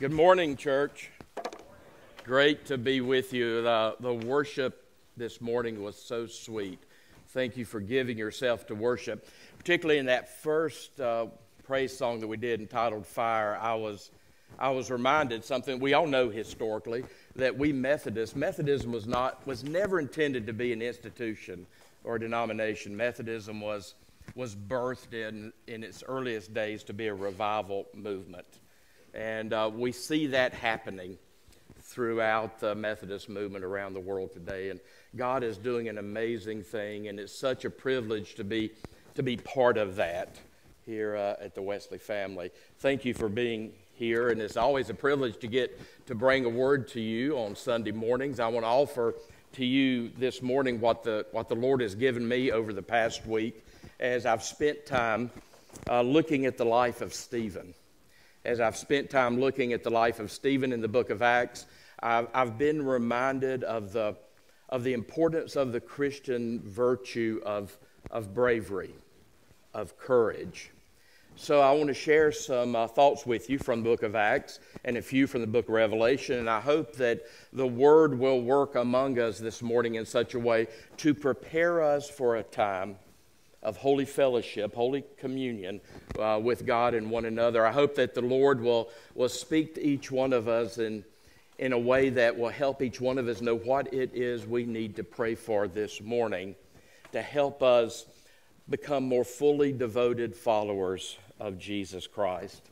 Good morning, church. Great to be with you. The, the worship this morning was so sweet. Thank you for giving yourself to worship. Particularly in that first uh, praise song that we did entitled Fire, I was, I was reminded something we all know historically that we Methodists, Methodism was, not, was never intended to be an institution or a denomination. Methodism was, was birthed in, in its earliest days to be a revival movement. And uh, we see that happening throughout the Methodist movement around the world today. And God is doing an amazing thing, and it's such a privilege to be, to be part of that here uh, at the Wesley family. Thank you for being here, and it's always a privilege to get to bring a word to you on Sunday mornings. I want to offer to you this morning what the, what the Lord has given me over the past week as I've spent time uh, looking at the life of Stephen as I've spent time looking at the life of Stephen in the book of Acts, I've, I've been reminded of the, of the importance of the Christian virtue of, of bravery, of courage. So I want to share some uh, thoughts with you from the book of Acts and a few from the book of Revelation. And I hope that the word will work among us this morning in such a way to prepare us for a time of holy fellowship, holy communion uh, with God and one another. I hope that the Lord will, will speak to each one of us in, in a way that will help each one of us know what it is we need to pray for this morning to help us become more fully devoted followers of Jesus Christ.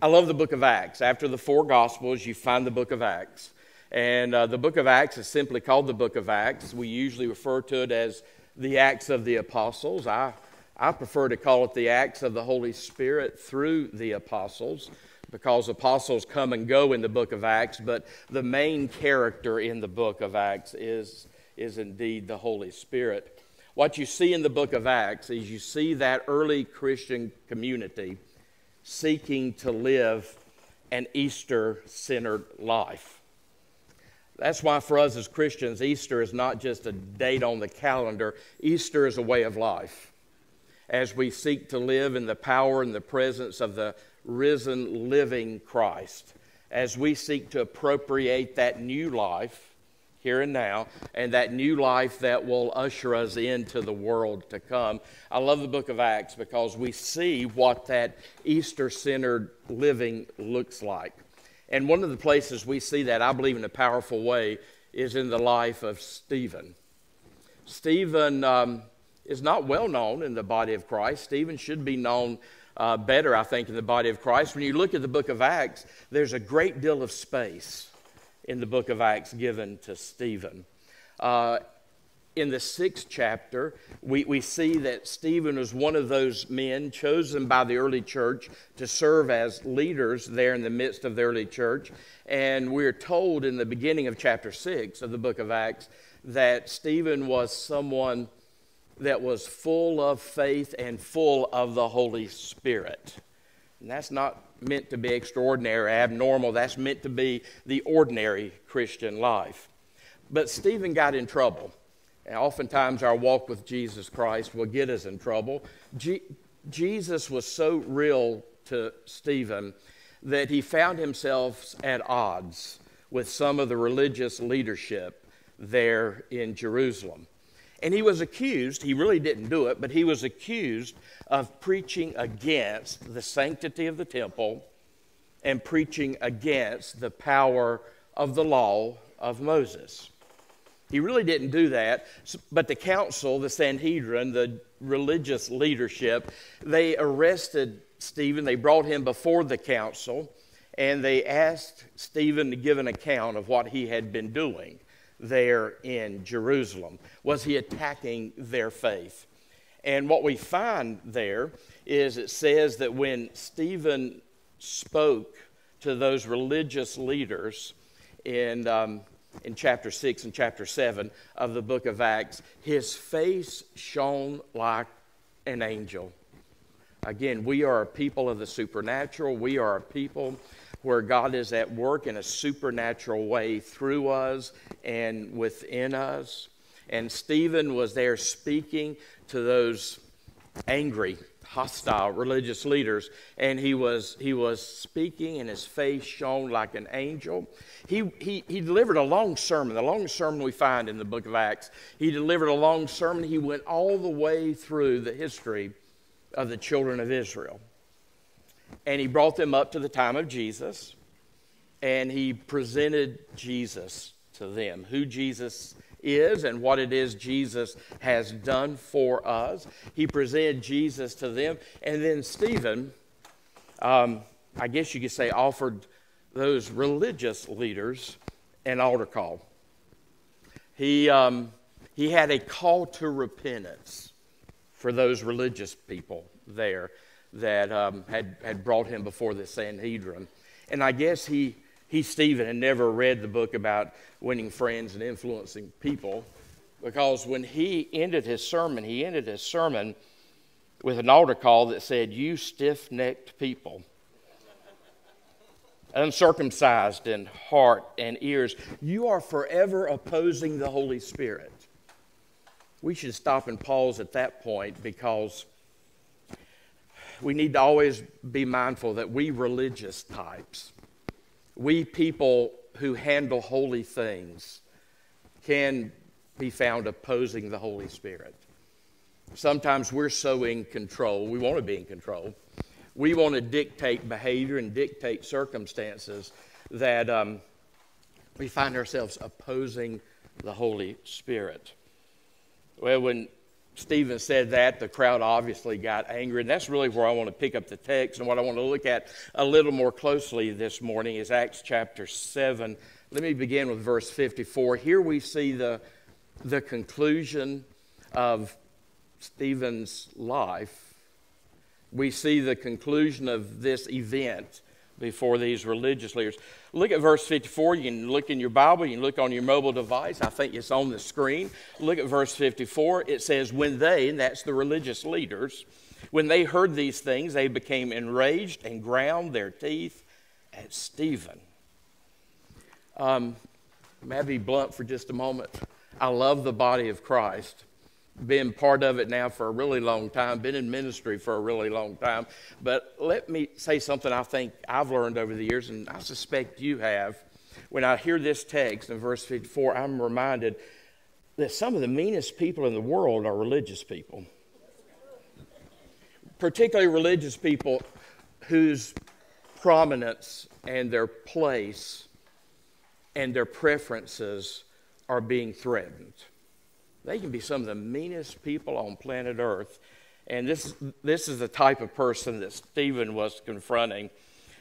I love the book of Acts. After the four Gospels, you find the book of Acts. And uh, the book of Acts is simply called the book of Acts. We usually refer to it as the Acts of the Apostles. I, I prefer to call it the Acts of the Holy Spirit through the Apostles because apostles come and go in the book of Acts, but the main character in the book of Acts is, is indeed the Holy Spirit. What you see in the book of Acts is you see that early Christian community seeking to live an Easter centered life. That's why, for us as Christians, Easter is not just a date on the calendar, Easter is a way of life. As we seek to live in the power and the presence of the risen, living Christ, as we seek to appropriate that new life here and now, and that new life that will usher us into the world to come. I love the book of Acts because we see what that Easter centered living looks like. And one of the places we see that, I believe, in a powerful way, is in the life of Stephen. Stephen um, is not well known in the body of Christ. Stephen should be known uh, better, I think, in the body of Christ. When you look at the book of Acts, there's a great deal of space in the book of Acts given to Stephen. Uh, in the sixth chapter, we, we see that Stephen was one of those men chosen by the early church to serve as leaders there in the midst of the early church. And we're told in the beginning of chapter six of the book of Acts that Stephen was someone that was full of faith and full of the Holy Spirit. And that's not meant to be extraordinary, abnormal. That's meant to be the ordinary Christian life. But Stephen got in trouble. Oftentimes, our walk with Jesus Christ will get us in trouble. Je- Jesus was so real to Stephen that he found himself at odds with some of the religious leadership there in Jerusalem. And he was accused, he really didn't do it, but he was accused of preaching against the sanctity of the temple and preaching against the power of the law of Moses. He really didn't do that. But the council, the Sanhedrin, the religious leadership, they arrested Stephen. They brought him before the council and they asked Stephen to give an account of what he had been doing there in Jerusalem. Was he attacking their faith? And what we find there is it says that when Stephen spoke to those religious leaders in um, in chapter 6 and chapter 7 of the book of Acts, his face shone like an angel. Again, we are a people of the supernatural. We are a people where God is at work in a supernatural way through us and within us. And Stephen was there speaking to those angry, hostile religious leaders, and he was, he was speaking, and his face shone like an angel. He, he, he delivered a long sermon, the longest sermon we find in the book of Acts. He delivered a long sermon. He went all the way through the history of the children of Israel. And he brought them up to the time of Jesus, and he presented Jesus to them, who Jesus is and what it is Jesus has done for us. He presented Jesus to them. And then Stephen, um, I guess you could say, offered those religious leaders an altar call. He, um, he had a call to repentance for those religious people there that um, had, had brought him before the Sanhedrin. And I guess he, he, Stephen, had never read the book about winning friends and influencing people because when he ended his sermon, he ended his sermon with an altar call that said, You stiff necked people, uncircumcised in heart and ears, you are forever opposing the Holy Spirit. We should stop and pause at that point because we need to always be mindful that we religious types, we people who handle holy things, can be found opposing the Holy Spirit. Sometimes we're so in control, we want to be in control. We want to dictate behavior and dictate circumstances that um, we find ourselves opposing the Holy Spirit. Well, when Stephen said that, the crowd obviously got angry. And that's really where I want to pick up the text. And what I want to look at a little more closely this morning is Acts chapter 7. Let me begin with verse 54. Here we see the, the conclusion of Stephen's life. We see the conclusion of this event before these religious leaders. Look at verse 54. You can look in your Bible, you can look on your mobile device. I think it's on the screen. Look at verse 54. It says, When they, and that's the religious leaders, when they heard these things, they became enraged and ground their teeth at Stephen. Um, may I be blunt for just a moment? I love the body of Christ been part of it now for a really long time, been in ministry for a really long time. But let me say something I think I've learned over the years, and I suspect you have. When I hear this text in verse 54, I'm reminded that some of the meanest people in the world are religious people, particularly religious people whose prominence and their place and their preferences are being threatened. They can be some of the meanest people on planet Earth. And this, this is the type of person that Stephen was confronting.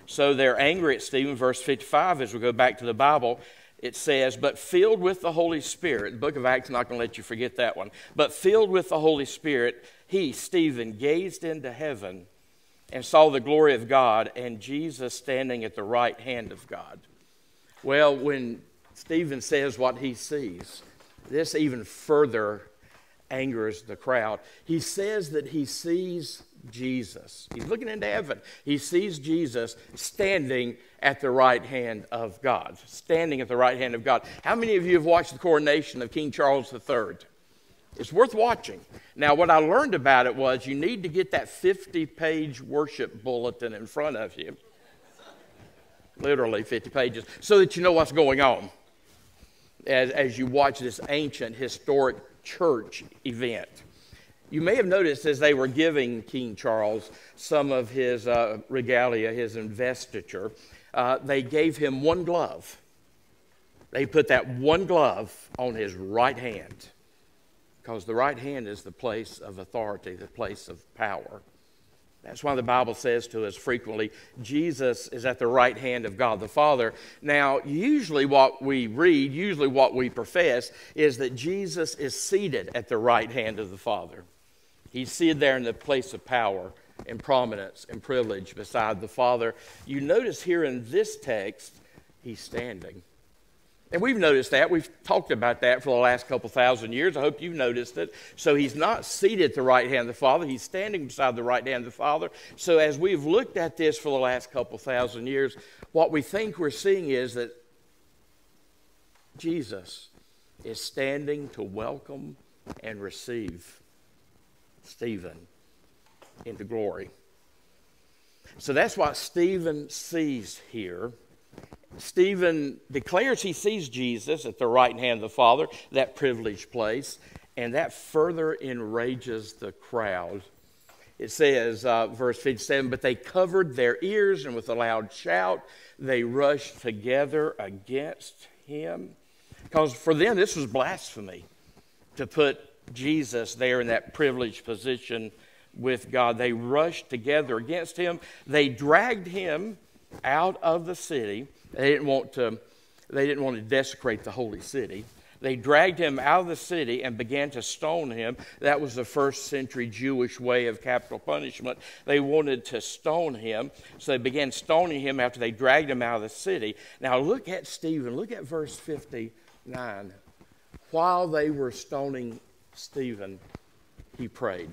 So they're angry at Stephen. Verse 55, as we go back to the Bible, it says, But filled with the Holy Spirit, the book of Acts, not going to let you forget that one. But filled with the Holy Spirit, he, Stephen, gazed into heaven and saw the glory of God and Jesus standing at the right hand of God. Well, when Stephen says what he sees, this even further angers the crowd. He says that he sees Jesus. He's looking into heaven. He sees Jesus standing at the right hand of God. Standing at the right hand of God. How many of you have watched the coronation of King Charles III? It's worth watching. Now, what I learned about it was you need to get that 50 page worship bulletin in front of you. Literally 50 pages, so that you know what's going on as, as you watch this ancient historic church event. You may have noticed as they were giving King Charles some of his uh, regalia, his investiture, uh, they gave him one glove. They put that one glove on his right hand because the right hand is the place of authority, the place of power. That's why the Bible says to us frequently, Jesus is at the right hand of God the Father. Now, usually what we read, usually what we profess, is that Jesus is seated at the right hand of the Father. He's seated there in the place of power and prominence and privilege beside the Father. You notice here in this text, he's standing. And we've noticed that. We've talked about that for the last couple thousand years. I hope you've noticed it. So he's not seated at the right hand of the Father, he's standing beside the right hand of the Father. So as we've looked at this for the last couple thousand years, what we think we're seeing is that Jesus is standing to welcome and receive Stephen into glory. So that's what Stephen sees here. Stephen declares he sees Jesus at the right hand of the Father, that privileged place, and that further enrages the crowd. It says, uh, verse 57, but they covered their ears, and with a loud shout, they rushed together against him. Because for them, this was blasphemy to put Jesus there in that privileged position with God. They rushed together against him. They dragged him out of the city. They didn't want to, they didn't want to desecrate the holy city. They dragged him out of the city and began to stone him. That was the first century Jewish way of capital punishment. They wanted to stone him, so they began stoning him after they dragged him out of the city. Now look at Stephen. Look at verse 59. While they were stoning Stephen, he prayed.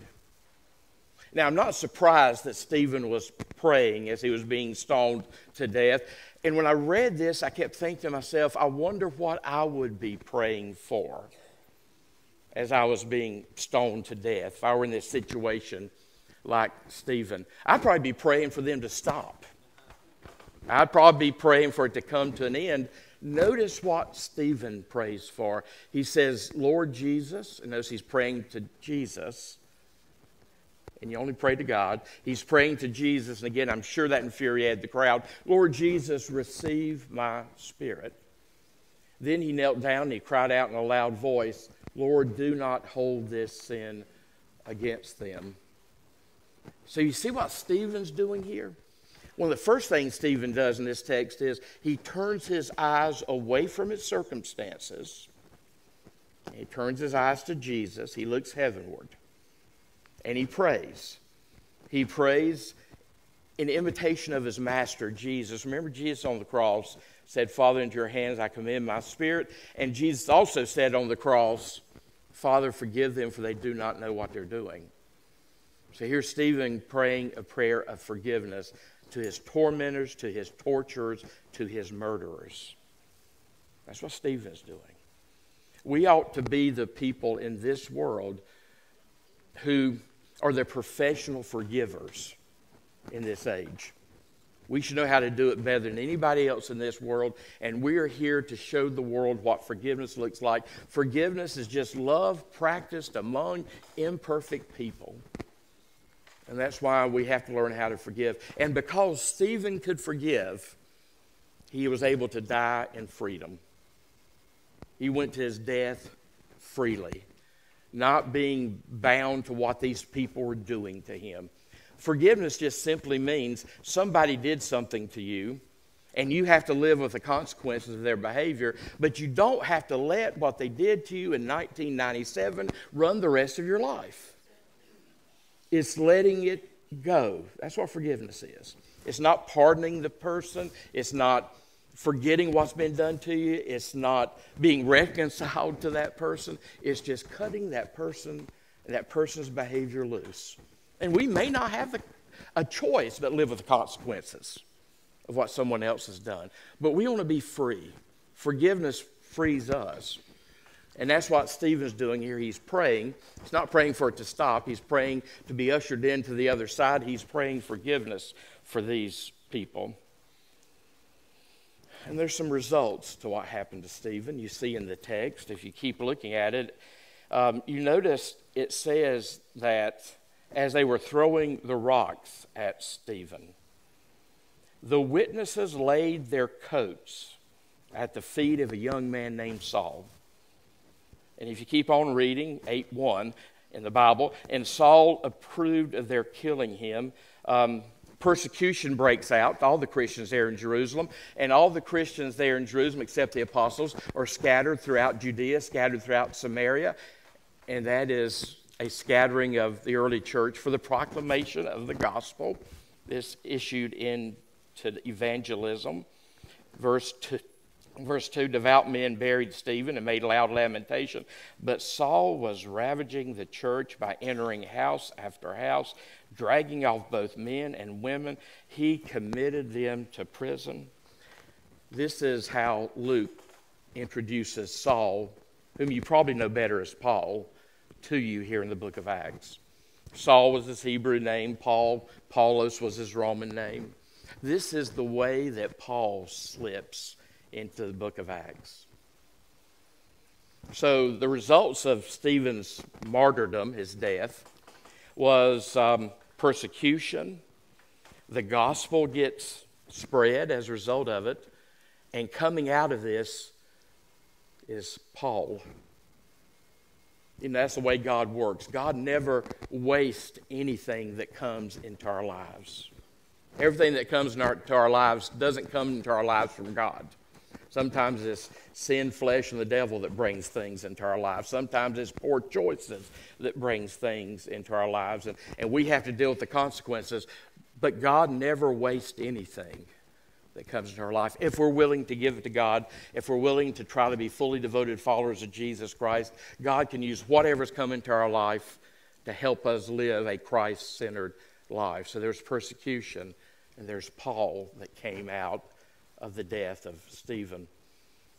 Now, I'm not surprised that Stephen was praying as he was being stoned to death. And when I read this, I kept thinking to myself, I wonder what I would be praying for as I was being stoned to death. If I were in this situation like Stephen, I'd probably be praying for them to stop. I'd probably be praying for it to come to an end. Notice what Stephen prays for. He says, Lord Jesus, and notice he's praying to Jesus and you only pray to God. He's praying to Jesus, and again, I'm sure that infuriated the crowd. Lord Jesus, receive my spirit. Then he knelt down and he cried out in a loud voice, Lord, do not hold this sin against them. So you see what Stephen's doing here? One of the first things Stephen does in this text is he turns his eyes away from his circumstances. He turns his eyes to Jesus. He looks heavenward and he prays. He prays in imitation of his master, Jesus. Remember, Jesus on the cross said, Father, into your hands I commend my spirit. And Jesus also said on the cross, Father, forgive them, for they do not know what they're doing. So here's Stephen praying a prayer of forgiveness to his tormentors, to his torturers, to his murderers. That's what Stephen's doing. We ought to be the people in this world who are the professional forgivers in this age. We should know how to do it better than anybody else in this world, and we are here to show the world what forgiveness looks like. Forgiveness is just love practiced among imperfect people. And that's why we have to learn how to forgive. And because Stephen could forgive, he was able to die in freedom. He went to his death freely not being bound to what these people were doing to him. Forgiveness just simply means somebody did something to you and you have to live with the consequences of their behavior, but you don't have to let what they did to you in 1997 run the rest of your life. It's letting it go. That's what forgiveness is. It's not pardoning the person, it's not forgetting what's been done to you. It's not being reconciled to that person. It's just cutting that person that person's behavior loose. And we may not have a choice but live with the consequences of what someone else has done. But we want to be free. Forgiveness frees us. And that's what Stephen's doing here. He's praying. He's not praying for it to stop. He's praying to be ushered into the other side. He's praying forgiveness for these people. And there's some results to what happened to Stephen. You see in the text, if you keep looking at it, um, you notice it says that as they were throwing the rocks at Stephen, the witnesses laid their coats at the feet of a young man named Saul. And if you keep on reading, 8 1 in the Bible, and Saul approved of their killing him. Um, persecution breaks out. All the Christians there in Jerusalem, and all the Christians there in Jerusalem, except the apostles, are scattered throughout Judea, scattered throughout Samaria, and that is a scattering of the early church for the proclamation of the gospel. This issued into evangelism. Verse 2, Verse 2 Devout men buried Stephen and made loud lamentation. But Saul was ravaging the church by entering house after house, dragging off both men and women. He committed them to prison. This is how Luke introduces Saul, whom you probably know better as Paul, to you here in the book of Acts. Saul was his Hebrew name, Paul, Paulos was his Roman name. This is the way that Paul slips into the book of Acts. So, the results of Stephen's martyrdom, his death, was um, persecution. The gospel gets spread as a result of it. And coming out of this is Paul. You know, that's the way God works. God never wastes anything that comes into our lives. Everything that comes into our lives doesn't come into our lives from God. Sometimes it's sin, flesh, and the devil that brings things into our lives. Sometimes it's poor choices that brings things into our lives. And, and we have to deal with the consequences. But God never wastes anything that comes into our life. If we're willing to give it to God, if we're willing to try to be fully devoted followers of Jesus Christ, God can use whatever's come into our life to help us live a Christ centered life. So there's persecution, and there's Paul that came out of the death of Stephen.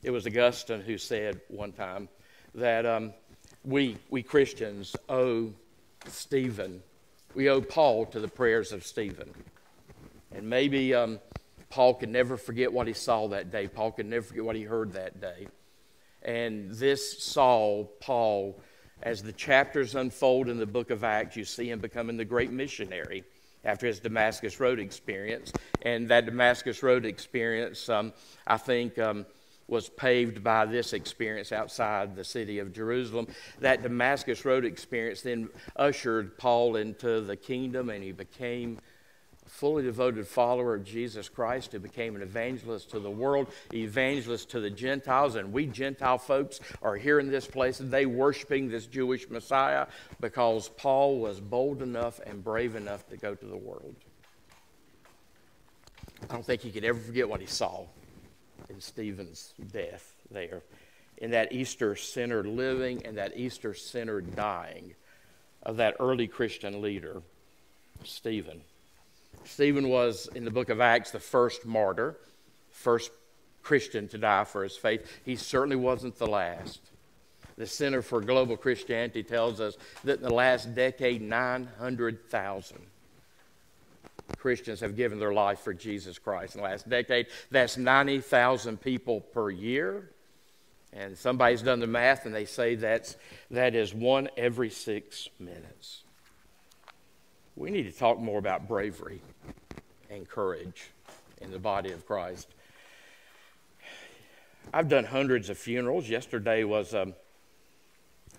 It was Augustine who said one time that um, we, we Christians owe Stephen, we owe Paul to the prayers of Stephen. And maybe um, Paul could never forget what he saw that day. Paul could never forget what he heard that day. And this Saul, Paul, as the chapters unfold in the book of Acts, you see him becoming the great missionary after his Damascus Road experience. And that Damascus Road experience, um, I think, um, was paved by this experience outside the city of Jerusalem. That Damascus Road experience then ushered Paul into the kingdom, and he became fully devoted follower of Jesus Christ who became an evangelist to the world, evangelist to the Gentiles, and we Gentile folks are here in this place and they worshiping this Jewish Messiah because Paul was bold enough and brave enough to go to the world. I don't think he could ever forget what he saw in Stephen's death there, in that Easter centered living and that Easter centered dying of that early Christian leader, Stephen. Stephen was, in the book of Acts, the first martyr, first Christian to die for his faith. He certainly wasn't the last. The Center for Global Christianity tells us that in the last decade, 900,000 Christians have given their life for Jesus Christ. In the last decade, that's 90,000 people per year. And somebody's done the math and they say that's, that is one every six minutes. We need to talk more about bravery and courage in the body of Christ. I've done hundreds of funerals. Yesterday was a, um,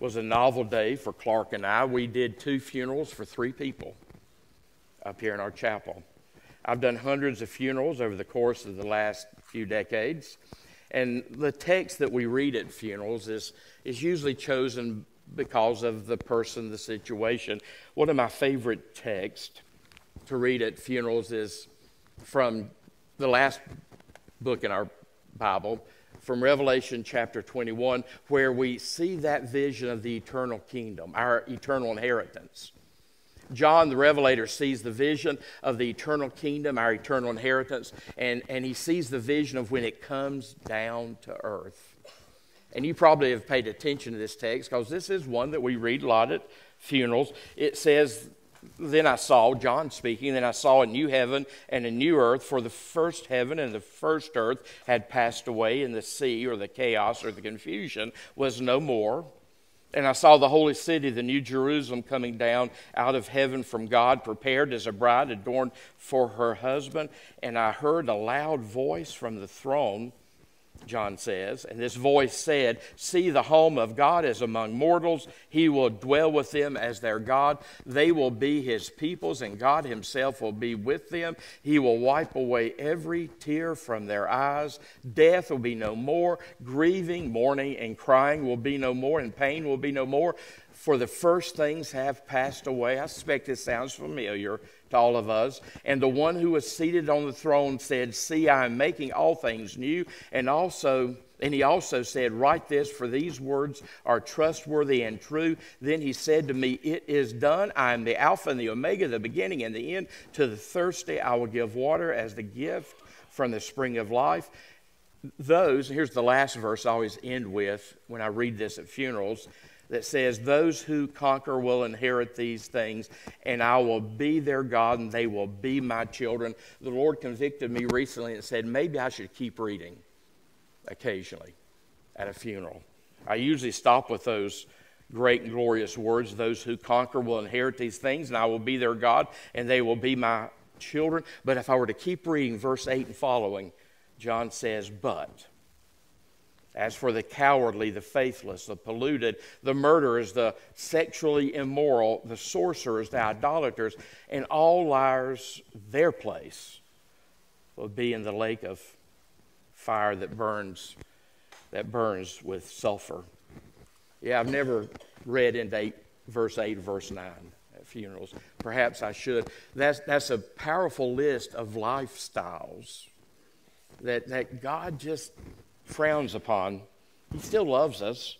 was a novel day for Clark and I. We did two funerals for three people up here in our chapel. I've done hundreds of funerals over the course of the last few decades. And the text that we read at funerals is, is usually chosen because of the person, the situation. One of my favorite texts to read at funerals is from the last book in our Bible, from Revelation chapter 21, where we see that vision of the eternal kingdom, our eternal inheritance. John the Revelator sees the vision of the eternal kingdom, our eternal inheritance, and, and he sees the vision of when it comes down to earth. And you probably have paid attention to this text because this is one that we read a lot at funerals. It says, Then I saw, John speaking, then I saw a new heaven and a new earth, for the first heaven and the first earth had passed away, and the sea or the chaos or the confusion was no more. And I saw the holy city, the new Jerusalem, coming down out of heaven from God, prepared as a bride adorned for her husband. And I heard a loud voice from the throne John says. And this voice said, See, the home of God is among mortals. He will dwell with them as their God. They will be his peoples, and God himself will be with them. He will wipe away every tear from their eyes. Death will be no more. Grieving, mourning, and crying will be no more, and pain will be no more. For the first things have passed away. I suspect this sounds familiar all of us. And the one who was seated on the throne said, See, I am making all things new. And also, and he also said, Write this, for these words are trustworthy and true. Then he said to me, It is done. I am the Alpha and the Omega, the beginning and the end. To the thirsty, I will give water as the gift from the spring of life. Those, here's the last verse I always end with when I read this at funerals. That says, Those who conquer will inherit these things, and I will be their God, and they will be my children. The Lord convicted me recently and said, Maybe I should keep reading occasionally at a funeral. I usually stop with those great and glorious words those who conquer will inherit these things, and I will be their God, and they will be my children. But if I were to keep reading verse 8 and following, John says, But as for the cowardly, the faithless, the polluted, the murderers, the sexually immoral, the sorcerers, the idolaters, and all liars, their place will be in the lake of fire that burns, that burns with sulfur. Yeah, I've never read into eight, verse 8, verse 9 at funerals. Perhaps I should. That's, that's a powerful list of lifestyles that, that God just frowns upon. He still loves us.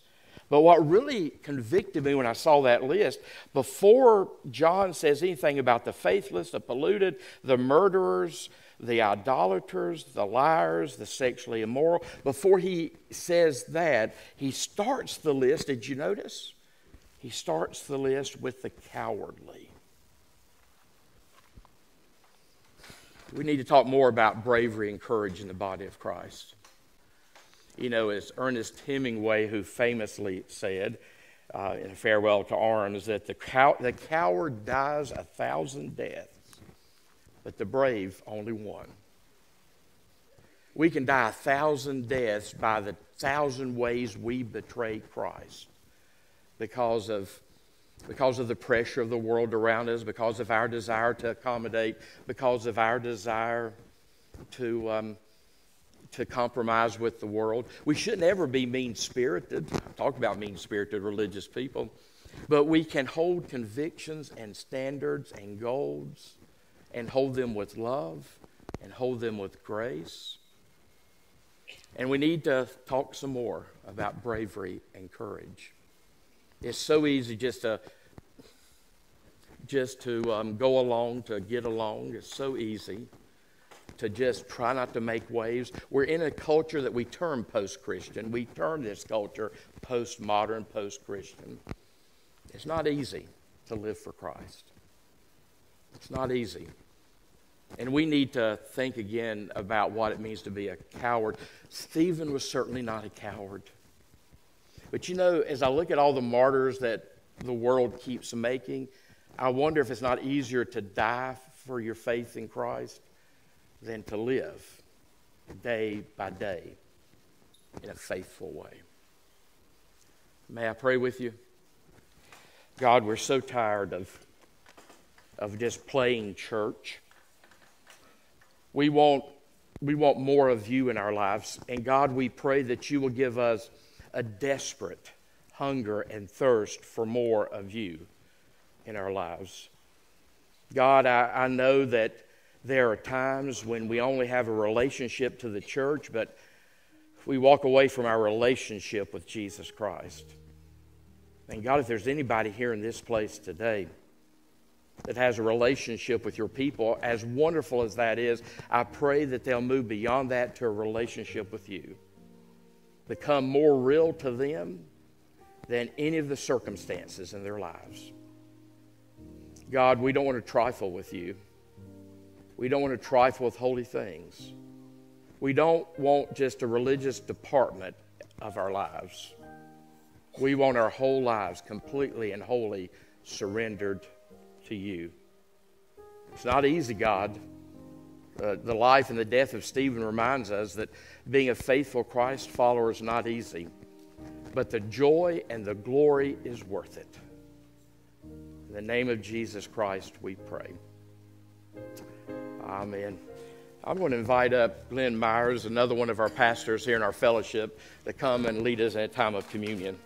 But what really convicted me when I saw that list, before John says anything about the faithless, the polluted, the murderers, the idolaters, the liars, the sexually immoral, before he says that, he starts the list. Did you notice? He starts the list with the cowardly. We need to talk more about bravery and courage in the body of Christ you know, as Ernest Hemingway, who famously said uh, in Farewell to Arms, that the, cow- the coward dies a thousand deaths, but the brave only one. We can die a thousand deaths by the thousand ways we betray Christ because of, because of the pressure of the world around us, because of our desire to accommodate, because of our desire to. Um, to compromise with the world. We shouldn't ever be mean spirited. Talk about mean spirited religious people. But we can hold convictions and standards and goals and hold them with love and hold them with grace. And we need to talk some more about bravery and courage. It's so easy just to just to um, go along, to get along. It's so easy to just try not to make waves. We're in a culture that we term post Christian. We term this culture post-modern, post Christian. It's not easy to live for Christ. It's not easy. And we need to think again about what it means to be a coward. Stephen was certainly not a coward. But you know, as I look at all the martyrs that the world keeps making, I wonder if it's not easier to die for your faith in Christ than to live day by day in a faithful way. May I pray with you? God, we're so tired of, of just playing church. We want, we want more of you in our lives. And God, we pray that you will give us a desperate hunger and thirst for more of you in our lives. God, I, I know that there are times when we only have a relationship to the church, but we walk away from our relationship with Jesus Christ. And God, if there's anybody here in this place today that has a relationship with your people, as wonderful as that is, I pray that they'll move beyond that to a relationship with you. Become more real to them than any of the circumstances in their lives. God, we don't want to trifle with you. We don't want to trifle with holy things. We don't want just a religious department of our lives. We want our whole lives completely and wholly surrendered to you. It's not easy, God. Uh, the life and the death of Stephen reminds us that being a faithful Christ follower is not easy, but the joy and the glory is worth it. In the name of Jesus Christ, we pray. Amen. I'm going to invite up Glenn Myers, another one of our pastors here in our fellowship, to come and lead us in a time of communion.